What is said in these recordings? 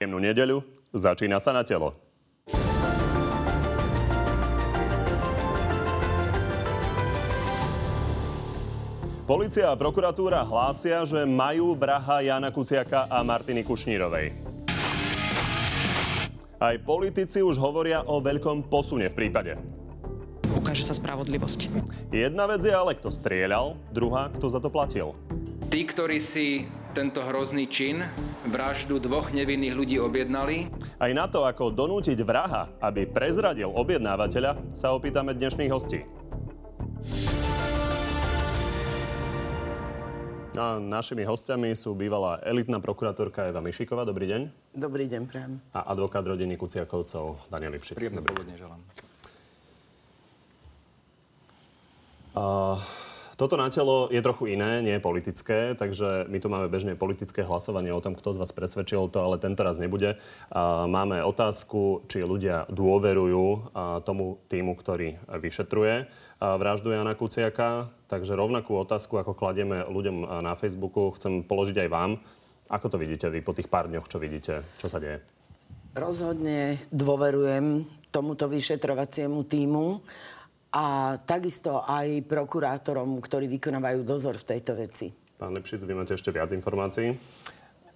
Príjemnú nedeľu, začína sa na telo. Polícia a prokuratúra hlásia, že majú vraha Jana Kuciaka a Martiny Kušnírovej. Aj politici už hovoria o veľkom posune v prípade. Ukáže sa spravodlivosť. Jedna vec je ale, kto strieľal, druhá, kto za to platil. Tí, ktorí si tento hrozný čin, vraždu dvoch nevinných ľudí objednali. Aj na to, ako donútiť vraha, aby prezradil objednávateľa, sa opýtame dnešných hostí. A našimi hostiami sú bývalá elitná prokurátorka Eva Mišiková. Dobrý deň. Dobrý deň, prajem. A advokát rodiny Kuciakovcov Daniel Lipšic. Príjemné poludne želám. Uh, toto na telo je trochu iné, nie je politické, takže my tu máme bežne politické hlasovanie o tom, kto z vás presvedčil to, ale tento raz nebude. Máme otázku, či ľudia dôverujú tomu týmu, ktorý vyšetruje vraždu Jana Kuciaka. Takže rovnakú otázku, ako kladieme ľuďom na Facebooku, chcem položiť aj vám. Ako to vidíte vy po tých pár dňoch, čo vidíte, čo sa deje? Rozhodne dôverujem tomuto vyšetrovaciemu týmu a takisto aj prokurátorom, ktorí vykonávajú dozor v tejto veci. Pán Lepšic, vy máte ešte viac informácií?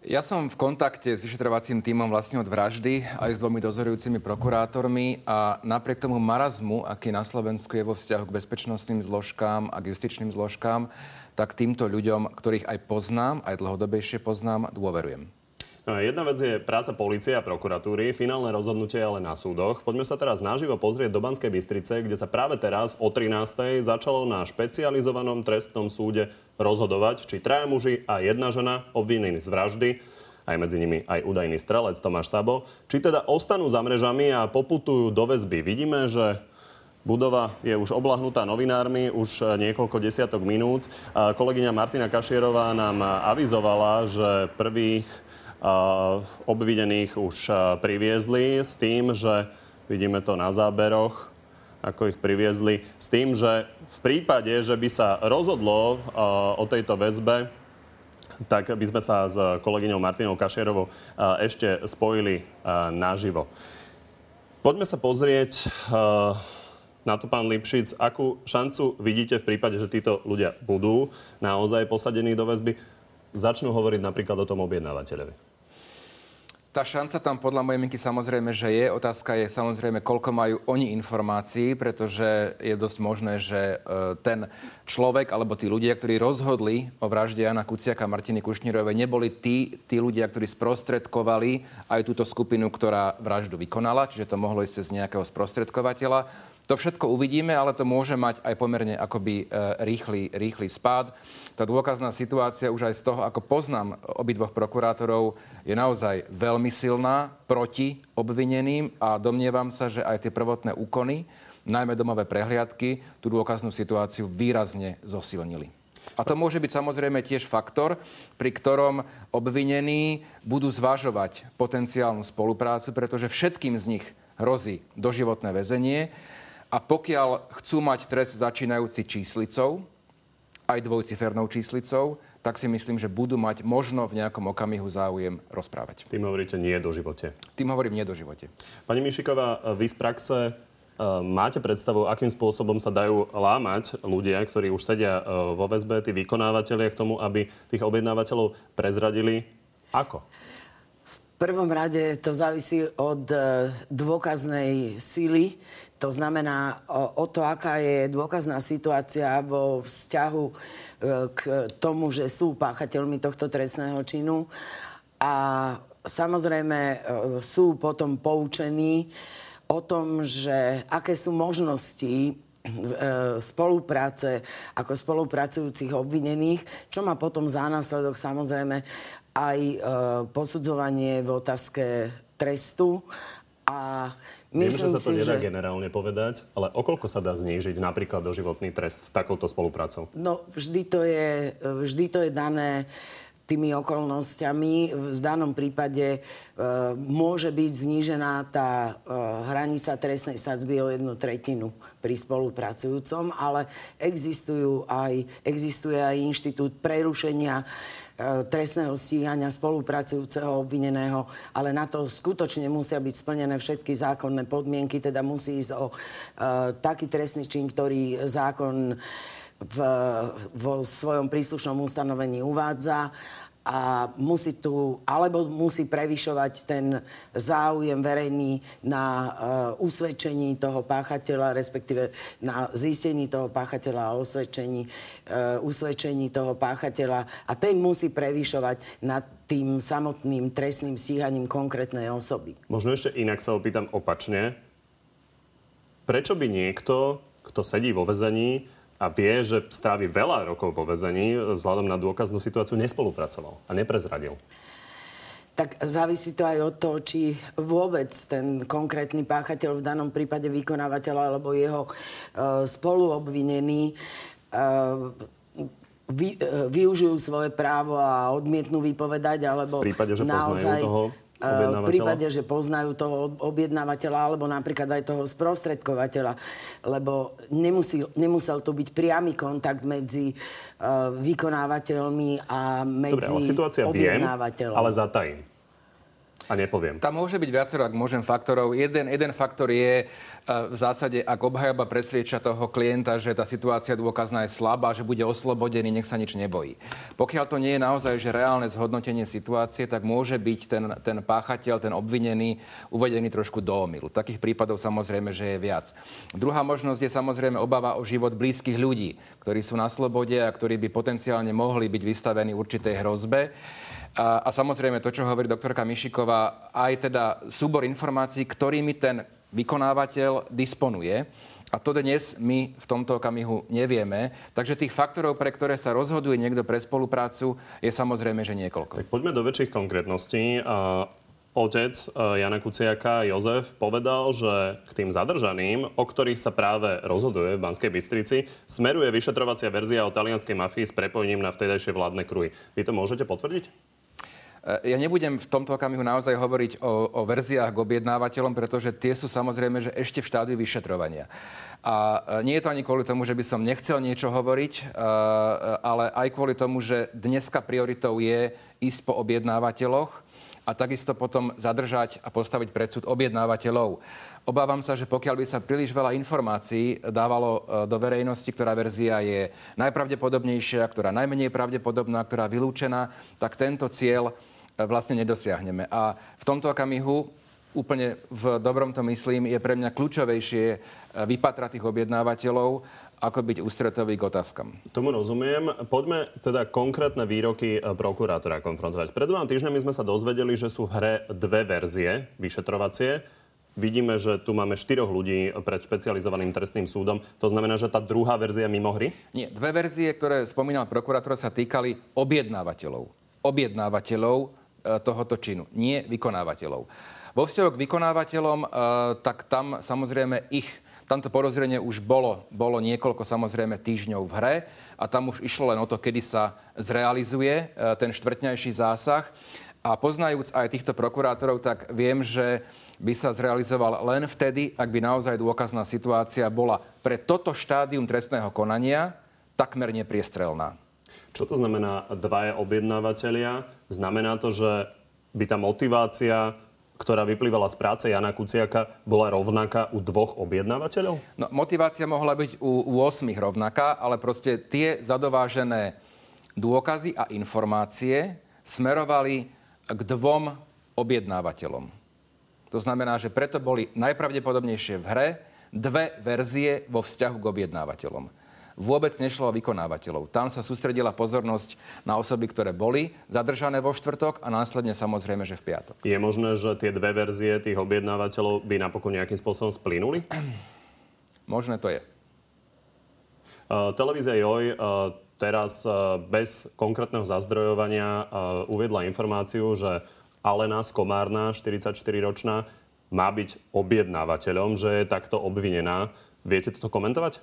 Ja som v kontakte s vyšetrovacím týmom vlastne od vraždy aj s dvomi dozorujúcimi prokurátormi a napriek tomu marazmu, aký na Slovensku je vo vzťahu k bezpečnostným zložkám a k justičným zložkám, tak týmto ľuďom, ktorých aj poznám, aj dlhodobejšie poznám, dôverujem. No, jedna vec je práca policie a prokuratúry, finálne rozhodnutie ale na súdoch. Poďme sa teraz naživo pozrieť do Banskej Bystrice, kde sa práve teraz o 13. začalo na špecializovanom trestnom súde rozhodovať, či traja muži a jedna žena obvinení z vraždy aj medzi nimi aj údajný strelec Tomáš Sabo, či teda ostanú za mrežami a poputujú do väzby. Vidíme, že Budova je už oblahnutá novinármi už niekoľko desiatok minút. Kolegyňa Martina Kašierová nám avizovala, že prvých obvinených už priviezli s tým, že vidíme to na záberoch, ako ich priviezli, s tým, že v prípade, že by sa rozhodlo o tejto väzbe, tak by sme sa s kolegyňou Martinou Kašierovou ešte spojili naživo. Poďme sa pozrieť na to, pán Lipšic, akú šancu vidíte v prípade, že títo ľudia budú naozaj posadení do väzby, začnú hovoriť napríklad o tom objednávateľovi. Tá šanca tam podľa mojej minky samozrejme, že je. Otázka je samozrejme, koľko majú oni informácií, pretože je dosť možné, že e, ten človek alebo tí ľudia, ktorí rozhodli o vražde Jana Kuciaka a Martiny Kušnírovej, neboli tí, tí ľudia, ktorí sprostredkovali aj túto skupinu, ktorá vraždu vykonala, čiže to mohlo ísť cez nejakého sprostredkovateľa. To všetko uvidíme, ale to môže mať aj pomerne akoby e, rýchly, rýchly spád tá dôkazná situácia už aj z toho, ako poznám obidvoch prokurátorov, je naozaj veľmi silná proti obvineným a domnievam sa, že aj tie prvotné úkony, najmä domové prehliadky, tú dôkaznú situáciu výrazne zosilnili. A to môže byť samozrejme tiež faktor, pri ktorom obvinení budú zvažovať potenciálnu spoluprácu, pretože všetkým z nich hrozí doživotné väzenie. A pokiaľ chcú mať trest začínajúci číslicou, aj dvojcifernou číslicou, tak si myslím, že budú mať možno v nejakom okamihu záujem rozprávať. Tým hovoríte nie do živote. Tým hovorím nie do živote. Pani Mišiková, vy z praxe e, máte predstavu, akým spôsobom sa dajú lámať ľudia, ktorí už sedia e, vo väzbe, tí vykonávateľia k tomu, aby tých objednávateľov prezradili? Ako? Prvom rade to závisí od e, dôkaznej síly to znamená o, o to, aká je dôkazná situácia vo vzťahu e, k tomu, že sú páchateľmi tohto trestného činu. A samozrejme e, sú potom poučení o tom, že aké sú možnosti spolupráce ako spolupracujúcich obvinených, čo má potom za následok samozrejme aj posudzovanie v otázke trestu a Myslím Viem, že sa to si, nedá že... generálne povedať, ale okolko sa dá znížiť napríklad doživotný trest takouto spoluprácou? No, vždy to je, vždy to je dané tými okolnostiami. V danom prípade e, môže byť znížená tá e, hranica trestnej sadzby o jednu tretinu pri spolupracujúcom, ale existujú aj, existuje aj inštitút prerušenia trestného stíhania spolupracujúceho obvineného, ale na to skutočne musia byť splnené všetky zákonné podmienky, teda musí ísť o uh, taký trestný čin, ktorý zákon v, vo svojom príslušnom ustanovení uvádza a musí tu, alebo musí prevyšovať ten záujem verejný na uh, usvedčení toho páchateľa, respektíve na zistení toho páchateľa a osvedčení, uh, usvedčení toho páchateľa a ten musí prevyšovať nad tým samotným trestným stíhaním konkrétnej osoby. Možno ešte inak sa opýtam opačne. Prečo by niekto, kto sedí vo vezení, a vie, že strávi veľa rokov vo vezení, vzhľadom na dôkaznú situáciu nespolupracoval a neprezradil. Tak závisí to aj od toho, či vôbec ten konkrétny páchateľ v danom prípade vykonávateľa alebo jeho uh, spoluobvinený uh, vy, uh, využijú svoje právo a odmietnú vypovedať, alebo v prípade, že naozaj, toho v prípade, že poznajú toho objednávateľa alebo napríklad aj toho sprostredkovateľa, lebo nemusí, nemusel to byť priamy kontakt medzi uh, vykonávateľmi a medzi Dobre, ale situácia viem, ale zatajím a nepoviem. Tam môže byť viacero, ak môžem, faktorov. Jeden, jeden faktor je uh, v zásade, ak obhajoba presvieča toho klienta, že tá situácia dôkazná je slabá, že bude oslobodený, nech sa nič nebojí. Pokiaľ to nie je naozaj že reálne zhodnotenie situácie, tak môže byť ten, ten páchateľ, ten obvinený uvedený trošku do omilu. Takých prípadov samozrejme, že je viac. Druhá možnosť je samozrejme obava o život blízkych ľudí, ktorí sú na slobode a ktorí by potenciálne mohli byť vystavení určitej hrozbe. A, a samozrejme to, čo hovorí doktorka Mišiková, aj teda súbor informácií, ktorými ten vykonávateľ disponuje. A to dnes my v tomto okamihu nevieme. Takže tých faktorov, pre ktoré sa rozhoduje niekto pre spoluprácu, je samozrejme, že niekoľko. Tak poďme do väčších konkrétností. Otec e, Jana Kuciaka, Jozef, povedal, že k tým zadržaným, o ktorých sa práve rozhoduje v Banskej Bystrici, smeruje vyšetrovacia verzia o talianskej mafii s prepojením na vtedajšie vládne kruhy. Vy to môžete potvrdiť? E, ja nebudem v tomto okamihu naozaj hovoriť o, o verziách k objednávateľom, pretože tie sú samozrejme, že ešte v štádiu vyšetrovania. A e, nie je to ani kvôli tomu, že by som nechcel niečo hovoriť, e, ale aj kvôli tomu, že dneska prioritou je ísť po objednávateľoch a takisto potom zadržať a postaviť predsud objednávateľov. Obávam sa, že pokiaľ by sa príliš veľa informácií dávalo do verejnosti, ktorá verzia je najpravdepodobnejšia, ktorá najmenej pravdepodobná, ktorá vylúčená, tak tento cieľ vlastne nedosiahneme. A v tomto okamihu úplne v dobrom to myslím, je pre mňa kľúčovejšie e, vypatrať tých objednávateľov, ako byť ústretový k otázkam. Tomu rozumiem. Poďme teda konkrétne výroky e, prokurátora konfrontovať. Pred dvoma týždňami sme sa dozvedeli, že sú v hre dve verzie vyšetrovacie. Vidíme, že tu máme štyroch ľudí pred špecializovaným trestným súdom. To znamená, že tá druhá verzia mimo hry? Nie. Dve verzie, ktoré spomínal prokurátor, sa týkali objednávateľov. Objednávateľov E, tohoto činu, nie vykonávateľov. Vo vzťahu k vykonávateľom, e, tak tam samozrejme ich tamto porozrenie už bolo, bolo niekoľko samozrejme týždňov v hre a tam už išlo len o to, kedy sa zrealizuje e, ten štvrtňajší zásah. A poznajúc aj týchto prokurátorov, tak viem, že by sa zrealizoval len vtedy, ak by naozaj dôkazná situácia bola pre toto štádium trestného konania takmer nepriestrelná. Čo to znamená dvaja objednávateľia? Znamená to, že by tá motivácia ktorá vyplývala z práce Jana Kuciaka, bola rovnaká u dvoch objednávateľov? No, motivácia mohla byť u, u 8 rovnaká, ale proste tie zadovážené dôkazy a informácie smerovali k dvom objednávateľom. To znamená, že preto boli najpravdepodobnejšie v hre dve verzie vo vzťahu k objednávateľom vôbec nešlo o vykonávateľov. Tam sa sústredila pozornosť na osoby, ktoré boli zadržané vo štvrtok a následne samozrejme, že v piatok. Je možné, že tie dve verzie tých objednávateľov by napokon nejakým spôsobom splynuli? Možné to je. Uh, televízia Joj uh, teraz uh, bez konkrétneho zazdrojovania uviedla informáciu, že Alena Skomárna, 44-ročná, má byť objednávateľom, že je takto obvinená. Viete toto komentovať?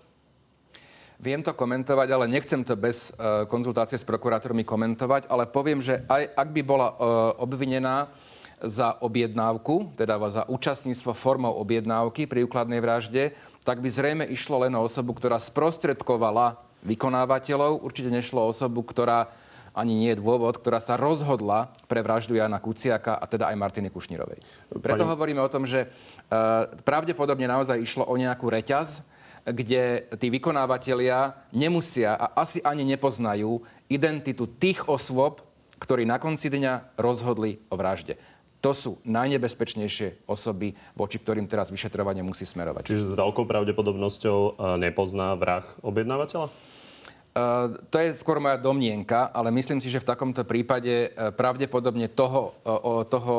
Viem to komentovať, ale nechcem to bez uh, konzultácie s prokurátormi komentovať, ale poviem, že aj ak by bola uh, obvinená za objednávku, teda za účastníctvo formou objednávky pri úkladnej vražde, tak by zrejme išlo len o osobu, ktorá sprostredkovala vykonávateľov. Určite nešlo o osobu, ktorá ani nie je dôvod, ktorá sa rozhodla pre vraždu Jana Kuciaka a teda aj Martiny Kušnírovej. Preto Pani... hovoríme o tom, že uh, pravdepodobne naozaj išlo o nejakú reťaz, kde tí vykonávateľia nemusia a asi ani nepoznajú identitu tých osôb, ktorí na konci dňa rozhodli o vražde. To sú najnebezpečnejšie osoby, voči ktorým teraz vyšetrovanie musí smerovať. Čiže s veľkou pravdepodobnosťou e, nepozná vrah objednávateľa? Uh, to je skôr moja domnienka, ale myslím si, že v takomto prípade uh, pravdepodobne toho, uh, toho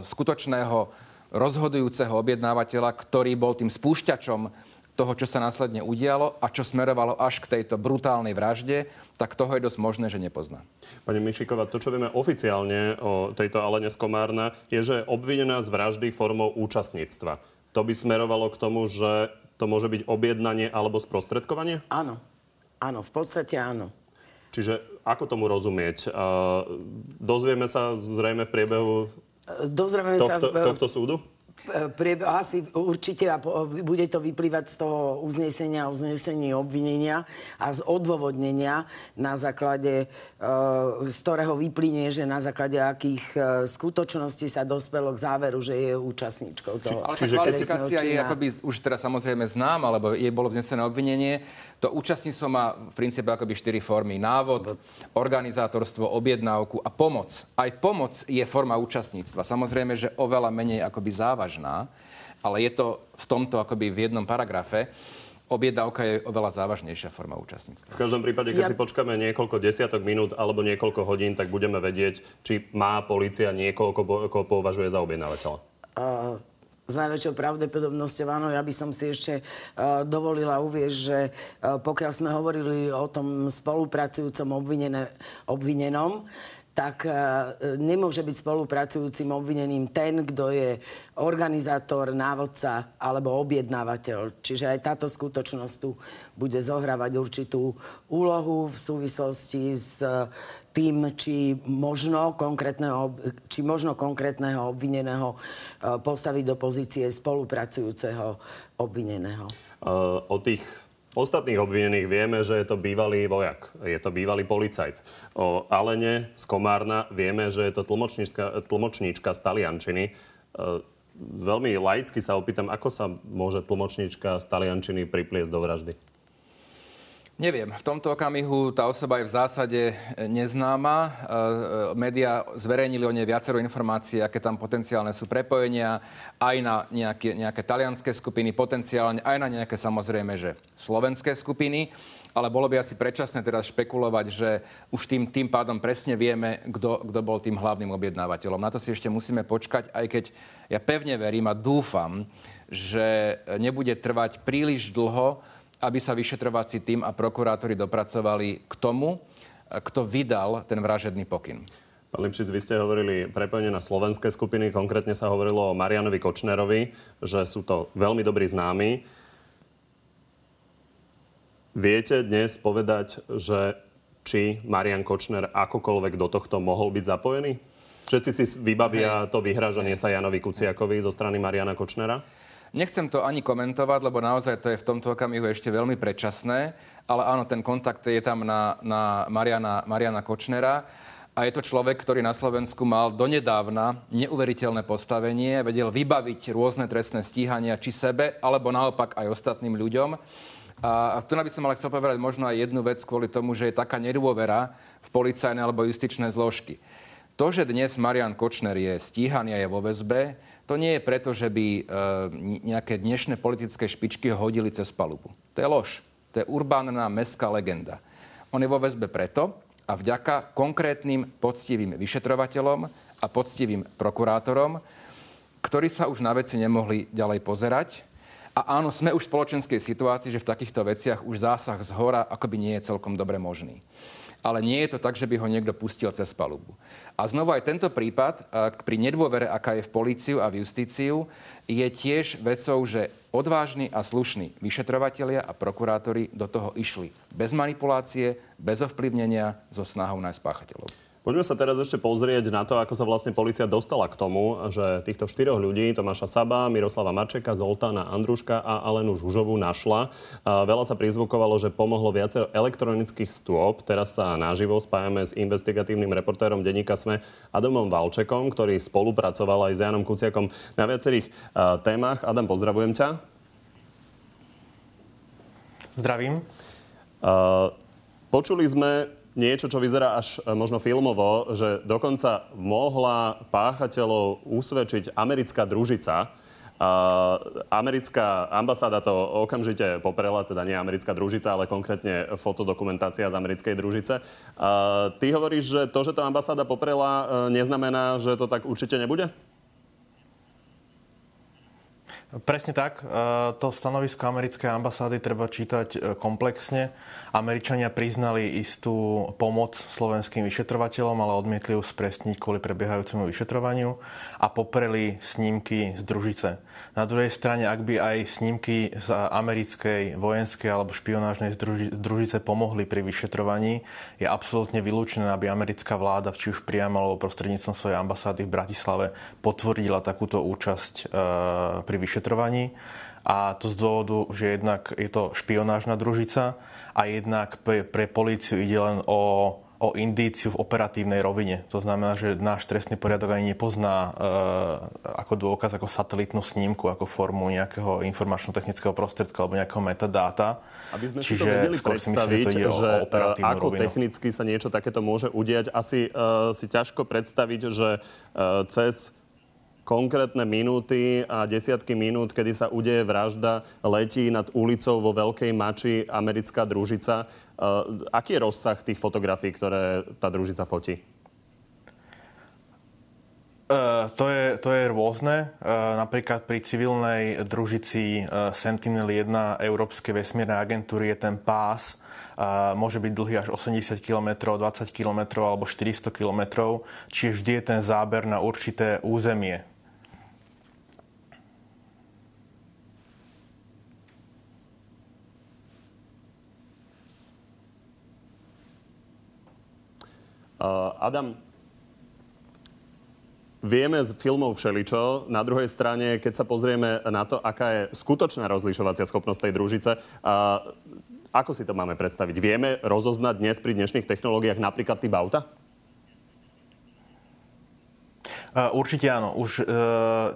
skutočného rozhodujúceho objednávateľa, ktorý bol tým spúšťačom toho, čo sa následne udialo a čo smerovalo až k tejto brutálnej vražde, tak toho je dosť možné, že nepozná. Pani Mišiková, to, čo vieme oficiálne o tejto Alene Skomárna, je, že je obvinená z vraždy formou účastníctva. To by smerovalo k tomu, že to môže byť objednanie alebo sprostredkovanie? Áno. Áno, v podstate áno. Čiže ako tomu rozumieť? dozvieme sa zrejme v priebehu Dozrieme tohto, sa v... tohto súdu? Asi určite a bude to vyplývať z toho uznesenia, uznesení obvinenia a z odôvodnenia, na základe, e, z ktorého vyplynie, že na základe akých e, skutočností sa dospelo k záveru, že je účastníčkou toho. Ale Čiže kvalifikácia je akoby už teraz samozrejme znám, alebo jej bolo vznesené obvinenie. To účastníctvo má v princípe akoby štyri formy. Návod, organizátorstvo, objednávku a pomoc. Aj pomoc je forma účastníctva. Samozrejme, že oveľa menej akoby závaž závažná, ale je to v tomto akoby v jednom paragrafe. Objednávka je oveľa závažnejšia forma účastníctva. V každom prípade, keď ja... si počkáme niekoľko desiatok minút alebo niekoľko hodín, tak budeme vedieť, či má policia niekoľko, koho považuje za objednávateľa. Uh, s najväčšou pravdepodobnosťou áno. Ja by som si ešte uh, dovolila uvieť, že uh, pokiaľ sme hovorili o tom spolupracujúcom obvinené, obvinenom, tak e, nemôže byť spolupracujúcim obvineným ten, kto je organizátor, návodca alebo objednávateľ. Čiže aj táto skutočnosť tu bude zohrávať určitú úlohu v súvislosti s e, tým, či možno konkrétneho, či možno konkrétneho obvineného e, postaviť do pozície spolupracujúceho obvineného. O tých ostatných obvinených vieme, že je to bývalý vojak, je to bývalý policajt. O Alene z Komárna vieme, že je to tlmočníčka, tlmočníčka z Taliančiny. E, veľmi laicky sa opýtam, ako sa môže tlmočníčka z Taliančiny pripliesť do vraždy? Neviem. V tomto okamihu tá osoba je v zásade neznáma. E, e, média zverejnili o nej viacero informácií, aké tam potenciálne sú prepojenia aj na nejaké, nejaké talianské skupiny, potenciálne aj na nejaké samozrejme, že slovenské skupiny. Ale bolo by asi predčasné teraz špekulovať, že už tým, tým pádom presne vieme, kto bol tým hlavným objednávateľom. Na to si ešte musíme počkať, aj keď ja pevne verím a dúfam, že nebude trvať príliš dlho, aby sa vyšetrovací tým a prokurátori dopracovali k tomu, kto vydal ten vražedný pokyn. Pán Lipšic, vy ste hovorili prepojenie na slovenské skupiny, konkrétne sa hovorilo o Marianovi Kočnerovi, že sú to veľmi dobrí známi. Viete dnes povedať, že či Marian Kočner akokoľvek do tohto mohol byť zapojený? Všetci si vybavia to vyhražanie sa Janovi Kuciakovi zo strany Mariana Kočnera? Nechcem to ani komentovať, lebo naozaj to je v tomto okamihu ešte veľmi predčasné, ale áno, ten kontakt je tam na, na Mariana, Mariana Kočnera. A je to človek, ktorý na Slovensku mal donedávna neuveriteľné postavenie, vedel vybaviť rôzne trestné stíhania či sebe, alebo naopak aj ostatným ľuďom. A tu by som ale chcel povedať možno aj jednu vec kvôli tomu, že je taká nedôvera v policajné alebo justičné zložky. To, že dnes Marian Kočner je stíhaný a je vo väzbe, to nie je preto, že by e, nejaké dnešné politické špičky ho hodili cez palubu. To je lož. To je urbánna mestská legenda. On je vo väzbe preto a vďaka konkrétnym poctivým vyšetrovateľom a poctivým prokurátorom, ktorí sa už na veci nemohli ďalej pozerať. A áno, sme už v spoločenskej situácii, že v takýchto veciach už zásah z hora akoby nie je celkom dobre možný ale nie je to tak, že by ho niekto pustil cez palubu. A znovu aj tento prípad, pri nedôvere, aká je v políciu a v justíciu, je tiež vecou, že odvážni a slušní vyšetrovatelia a prokurátori do toho išli bez manipulácie, bez ovplyvnenia, so snahou nájsť páchateľov. Poďme sa teraz ešte pozrieť na to, ako sa vlastne policia dostala k tomu, že týchto štyroch ľudí, Tomáša Saba, Miroslava Marčeka, Zoltána Andruška a Alenu Žužovu našla. Veľa sa prizvukovalo, že pomohlo viacero elektronických stôp. Teraz sa naživo spájame s investigatívnym reportérom denníka SME Adamom Valčekom, ktorý spolupracoval aj s Janom Kuciakom na viacerých témach. Adam, pozdravujem ťa. Zdravím. Uh, počuli sme niečo, čo vyzerá až e, možno filmovo, že dokonca mohla páchateľov usvedčiť americká družica. Uh, americká ambasáda to okamžite poprela, teda nie americká družica, ale konkrétne fotodokumentácia z americkej družice. Uh, ty hovoríš, že to, že to ambasáda poprela, uh, neznamená, že to tak určite nebude? Presne tak. To stanovisko americkej ambasády treba čítať komplexne. Američania priznali istú pomoc slovenským vyšetrovateľom, ale odmietli ju spresniť kvôli prebiehajúcemu vyšetrovaniu a popreli snímky z družice. Na druhej strane, ak by aj snímky z americkej vojenskej alebo špionážnej družice pomohli pri vyšetrovaní, je absolútne vylúčené, aby americká vláda, či už priamo alebo prostredníctvom svojej ambasády v Bratislave, potvrdila takúto účasť e, pri vyšetrovaní. A to z dôvodu, že jednak je to špionážna družica, a jednak pre, pre políciu ide len o, o indíciu v operatívnej rovine. To znamená, že náš trestný poriadok ani nepozná e, ako dôkaz, ako satelitnú snímku, ako formu nejakého informačno-technického prostriedka alebo nejakého metadáta. Aby sme Čiže si to vedeli predstaviť, myslím, že, že o, o ako rovinu. technicky sa niečo takéto môže udiať, asi uh, si ťažko predstaviť, že uh, cez konkrétne minúty a desiatky minút, kedy sa udeje vražda, letí nad ulicou vo Veľkej Mači americká družica. Uh, aký je rozsah tých fotografií, ktoré tá družica fotí? Uh, to, je, to je rôzne. Uh, napríklad pri civilnej družici uh, Sentinel-1 Európskej vesmírnej agentúry je ten pás môže byť dlhý až 80 km, 20 km alebo 400 km, čiže vždy je ten záber na určité územie. Adam, vieme z filmov všeličo. Na druhej strane, keď sa pozrieme na to, aká je skutočná rozlišovacia schopnosť tej družice, ako si to máme predstaviť? Vieme rozoznať dnes pri dnešných technológiách napríklad typ auta? Určite áno. Už,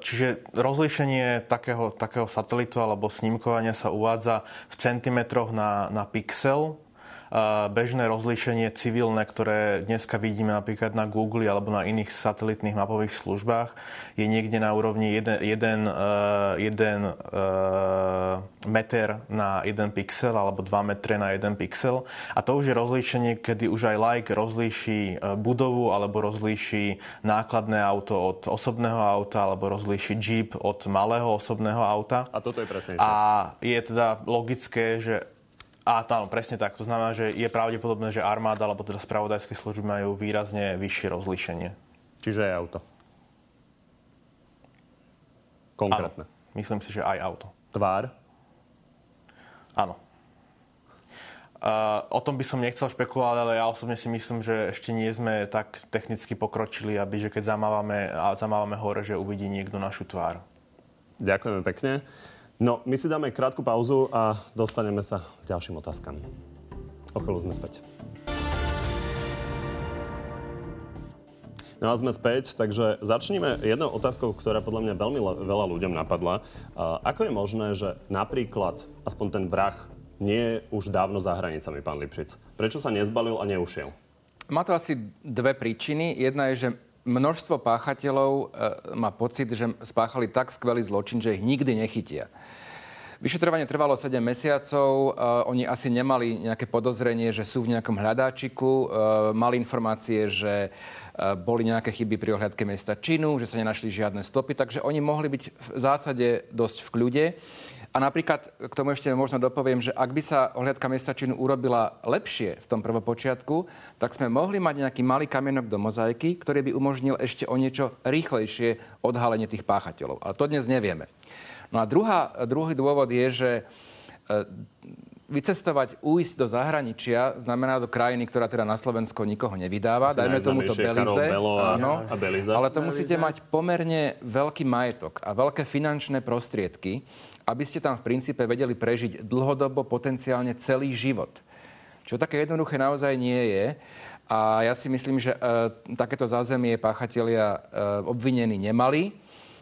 čiže rozlíšenie takého, takého satelitu alebo snímkovania sa uvádza v centimetroch na, na pixel bežné rozlíšenie civilné, ktoré dneska vidíme napríklad na Google alebo na iných satelitných mapových službách, je niekde na úrovni 1 meter na 1 pixel alebo 2 metre na 1 pixel. A to už je rozlíšenie, kedy už aj like rozlíši e, budovu alebo rozlíši nákladné auto od osobného auta alebo rozlíši jeep od malého osobného auta. A toto je presne. A je teda logické, že a áno, presne tak. To znamená, že je pravdepodobné, že armáda alebo teda spravodajské služby majú výrazne vyššie rozlíšenie. Čiže aj auto. Konkrétne. Áno, myslím si, že aj auto. Tvár? Áno. Uh, o tom by som nechcel špekulovať, ale ja osobne si myslím, že ešte nie sme tak technicky pokročili, aby že keď zamávame, zamávame hore, že uvidí niekto našu tvár. Ďakujeme pekne. No, my si dáme krátku pauzu a dostaneme sa k ďalším otázkam. O chvíľu sme späť. No a sme späť, takže začníme jednou otázkou, ktorá podľa mňa veľmi veľa ľuďom napadla. Ako je možné, že napríklad aspoň ten vrah nie je už dávno za hranicami, pán Lipšic? Prečo sa nezbalil a neušiel? Má to asi dve príčiny. Jedna je, že množstvo páchateľov e, má pocit, že spáchali tak skvelý zločin, že ich nikdy nechytia. Vyšetrovanie trvalo 7 mesiacov. Uh, oni asi nemali nejaké podozrenie, že sú v nejakom hľadáčiku. Uh, mali informácie, že uh, boli nejaké chyby pri ohľadke mesta činu, že sa nenašli žiadne stopy, takže oni mohli byť v zásade dosť v kľude. A napríklad k tomu ešte možno dopoviem, že ak by sa ohľadka mesta činu urobila lepšie v tom prvopočiatku, tak sme mohli mať nejaký malý kamienok do mozaiky, ktorý by umožnil ešte o niečo rýchlejšie odhalenie tých páchateľov. Ale to dnes nevieme. No a druhá, druhý dôvod je, že e, vycestovať, ujsť do zahraničia, znamená do krajiny, ktorá teda na Slovensko nikoho nevydáva. Asi Dajme tomu to Belize. A- áno, a Belize. Ale to musíte mať pomerne veľký majetok a veľké finančné prostriedky, aby ste tam v princípe vedeli prežiť dlhodobo, potenciálne celý život. Čo také jednoduché naozaj nie je. A ja si myslím, že e, takéto zázemie páchatelia e, obvinení nemali.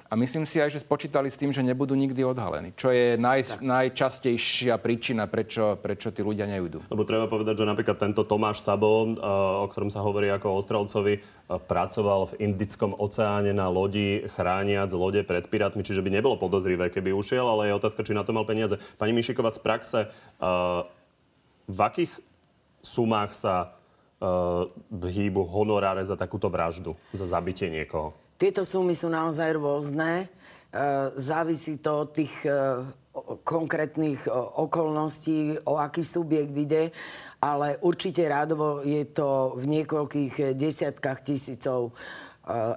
A myslím si aj, že spočítali s tým, že nebudú nikdy odhalení. Čo je naj, najčastejšia príčina, prečo, prečo tí ľudia nejudú. Lebo treba povedať, že napríklad tento Tomáš Sabo, eh, o ktorom sa hovorí ako o Ostrelcovi, eh, pracoval v Indickom oceáne na lodi, chrániac lode pred pirátmi, čiže by nebolo podozrivé, keby ušiel, ale je otázka, či na to mal peniaze. Pani Mišiková, z praxe, eh, v akých sumách sa hýbu honoráre za takúto vraždu, za zabitie niekoho? Tieto sumy sú naozaj rôzne. E, závisí to od tých e, konkrétnych okolností, o aký subjekt ide, ale určite rádovo je to v niekoľkých desiatkách tisícov e,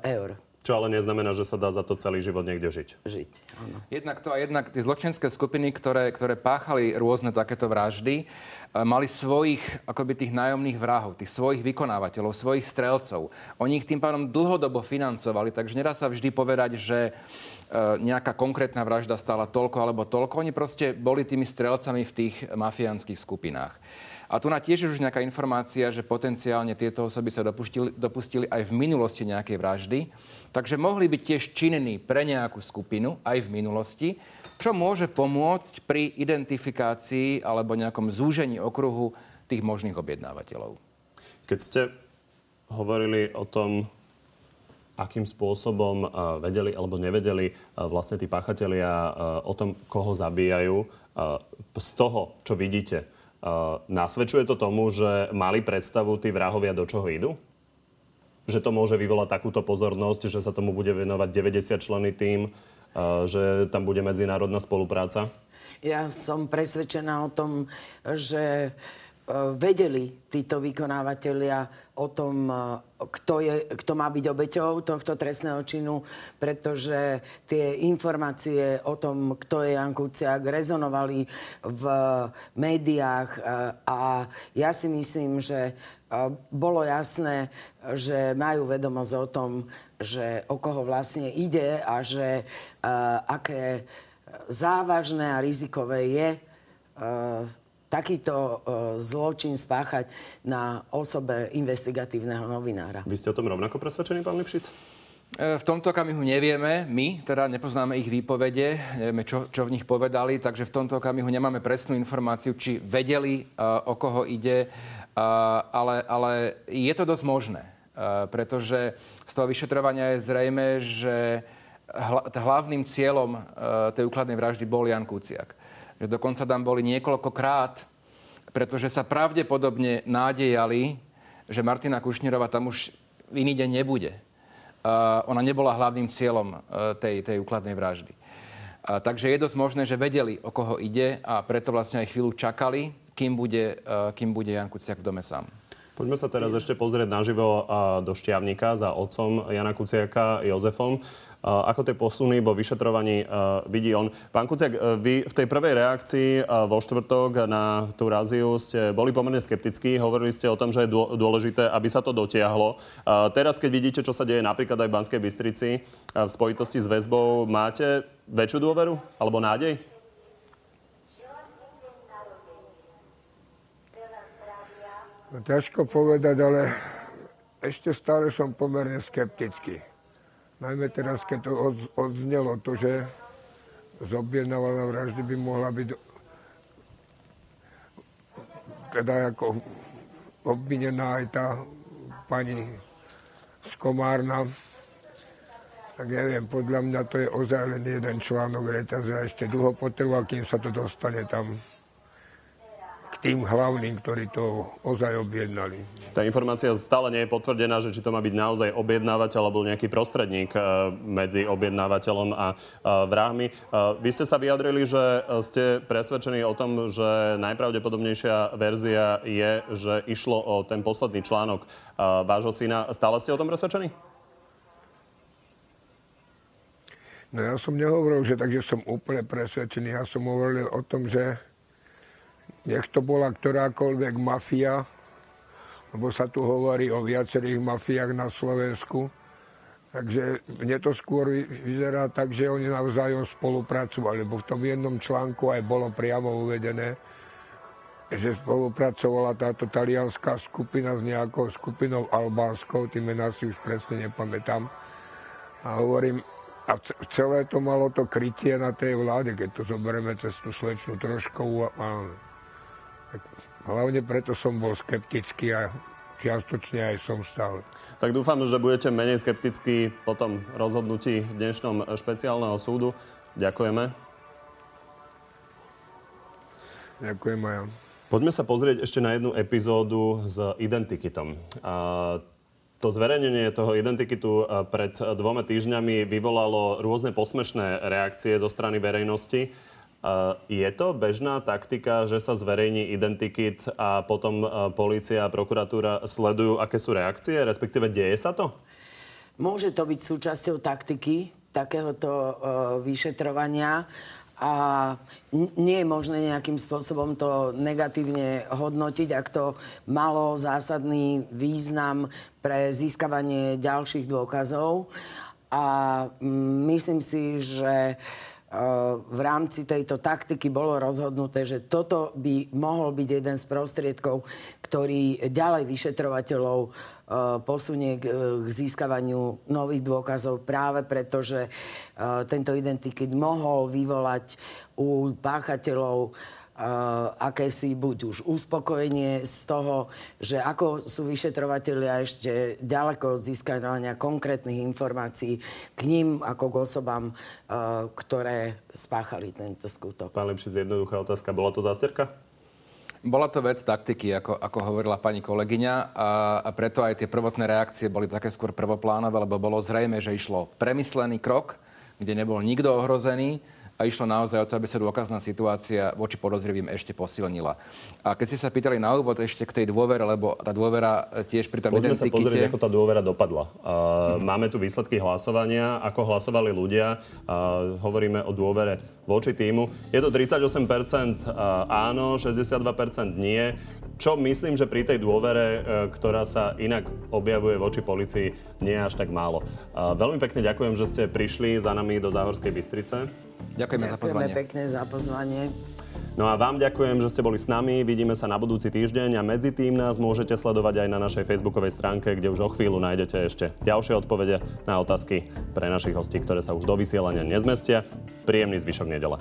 eur Čo ale neznamená, že sa dá za to celý život niekde žiť. žiť. Áno. Jednak to a jednak tie zločinské skupiny, ktoré, ktoré páchali rôzne takéto vraždy, e, mali svojich akoby tých nájomných vrahov, tých svojich vykonávateľov, svojich strelcov. Oni ich tým pádom dlhodobo financovali, takže nedá sa vždy povedať, že e, nejaká konkrétna vražda stála toľko alebo toľko. Oni proste boli tými strelcami v tých mafiánskych skupinách. A tu na tiež už nejaká informácia, že potenciálne tieto osoby sa dopustili, dopustili aj v minulosti nejakej vraždy. Takže mohli byť tiež činní pre nejakú skupinu aj v minulosti, čo môže pomôcť pri identifikácii alebo nejakom zúžení okruhu tých možných objednávateľov. Keď ste hovorili o tom, akým spôsobom uh, vedeli alebo nevedeli uh, vlastne tí páchatelia uh, o tom, koho zabíjajú, z toho, čo vidíte, nasvedčuje to tomu, že mali predstavu tí vrahovia, do čoho idú? Že to môže vyvolať takúto pozornosť, že sa tomu bude venovať 90 členy tým, že tam bude medzinárodná spolupráca? Ja som presvedčená o tom, že vedeli títo vykonávateľia o tom, e, kto, je, kto má byť obeťou tohto trestného činu, pretože tie informácie o tom, kto je Jan Kuciak, rezonovali v médiách e, a ja si myslím, že bolo jasné, že majú vedomosť o tom, že o koho vlastne ide a že aké závažné a rizikové je e, takýto e, zločin spáchať na osobe investigatívneho novinára. Vy ste o tom rovnako presvedčení, pán Lipšic? E, V tomto okamihu nevieme, my teda nepoznáme ich výpovede, nevieme, čo, čo v nich povedali, takže v tomto okamihu nemáme presnú informáciu, či vedeli, uh, o koho ide, uh, ale, ale je to dosť možné, uh, pretože z toho vyšetrovania je zrejme, že hla, hlavným cieľom uh, tej úkladnej vraždy bol Jan Kuciak. Že dokonca tam boli niekoľkokrát, pretože sa pravdepodobne nádejali, že Martina Kušnírová tam už iný deň nebude. Uh, ona nebola hlavným cieľom uh, tej, tej úkladnej vraždy. Uh, takže je dosť možné, že vedeli, o koho ide a preto vlastne aj chvíľu čakali, kým bude, uh, kým bude Jan Kuciak v dome sám. Poďme sa teraz ešte pozrieť naživo a, do Šťavnika za otcom Jana Kuciaka Jozefom. Ako tie posuny vo vyšetrovaní a, vidí on. Pán Kuciak, a, vy v tej prvej reakcii a, vo štvrtok na tú raziu ste boli pomerne skeptickí. Hovorili ste o tom, že je dô- dôležité, aby sa to dotiahlo. Teraz, keď vidíte, čo sa deje napríklad aj v Banskej Bystrici v spojitosti s väzbou, máte väčšiu dôveru alebo nádej? No, ťažko povedať, ale ešte stále som pomerne skeptický. Najmä teraz, keď to od, odznelo to, že zobjednávaná vraždy by mohla byť teda ako obvinená aj tá pani z. Tak neviem, podľa mňa to je ozaj len jeden článok reťaze a ešte dlho potrvá, kým sa to dostane tam tým hlavným, ktorí to ozaj objednali. Tá informácia stále nie je potvrdená, že či to má byť naozaj objednávateľ alebo nejaký prostredník e, medzi objednávateľom a e, vrahmi. E, Vy ste sa vyjadrili, že ste presvedčení o tom, že najpravdepodobnejšia verzia je, že išlo o ten posledný článok vášho syna. Stále ste o tom presvedčení? No ja som nehovoril, že takže som úplne presvedčený. Ja som hovoril o tom, že nech to bola ktorákoľvek mafia, lebo sa tu hovorí o viacerých mafiách na Slovensku. Takže mne to skôr vyzerá tak, že oni navzájom spolupracovali, lebo v tom jednom článku aj bolo priamo uvedené, že spolupracovala táto talianská skupina s nejakou skupinou albánskou, tým mená si už presne nepamätám. A hovorím, a celé to malo to krytie na tej vláde, keď to zoberieme cez tú slečnú troškovú. A, hlavne preto som bol skeptický a čiastočne aj som stále. Tak dúfam, že budete menej skeptickí po tom rozhodnutí dnešnom špeciálneho súdu. Ďakujeme. Ďakujem aj. Poďme sa pozrieť ešte na jednu epizódu s identikitom. To zverejnenie toho identikitu pred dvoma týždňami vyvolalo rôzne posmešné reakcie zo strany verejnosti. Je to bežná taktika, že sa zverejní identikit a potom policia a prokuratúra sledujú, aké sú reakcie, respektíve deje sa to? Môže to byť súčasťou taktiky takéhoto uh, vyšetrovania a nie je možné nejakým spôsobom to negatívne hodnotiť, ak to malo zásadný význam pre získavanie ďalších dôkazov. A myslím si, že v rámci tejto taktiky bolo rozhodnuté, že toto by mohol byť jeden z prostriedkov, ktorý ďalej vyšetrovateľov e, posunie k získavaniu nových dôkazov práve preto, že tento identikit mohol vyvolať u páchateľov akési buď už uspokojenie z toho, že ako sú vyšetrovateľia ešte ďaleko od získania konkrétnych informácií k ním ako k osobám, uh, ktoré spáchali tento skutok. Pán Lepšic, jednoduchá otázka. Bola to zásterka? Bola to vec taktiky, ako, ako hovorila pani kolegyňa a, a preto aj tie prvotné reakcie boli také skôr prvoplánové, lebo bolo zrejme, že išlo premyslený krok, kde nebol nikto ohrozený a išlo naozaj o to, aby sa dôkazná situácia voči podozrivým ešte posilnila. A keď ste sa pýtali na úvod ešte k tej dôvere, lebo tá dôvera e, tiež pri tom Poďme identikite... sa pozrieť, ako tá dôvera dopadla. Uh, mm-hmm. Máme tu výsledky hlasovania, ako hlasovali ľudia. Uh, hovoríme o dôvere voči týmu. Je to 38% áno, 62% nie. Čo myslím, že pri tej dôvere, ktorá sa inak objavuje voči policii, nie je až tak málo. Veľmi pekne ďakujem, že ste prišli za nami do Záhorskej Bystrice. Ďakujeme, Ďakujeme za pozvanie. pekne za pozvanie. No a vám ďakujem, že ste boli s nami. Vidíme sa na budúci týždeň a medzi tým nás môžete sledovať aj na našej facebookovej stránke, kde už o chvíľu nájdete ešte ďalšie odpovede na otázky pre našich hostí, ktoré sa už do vysielania nezmestia. Príjemný zvyšok nedele.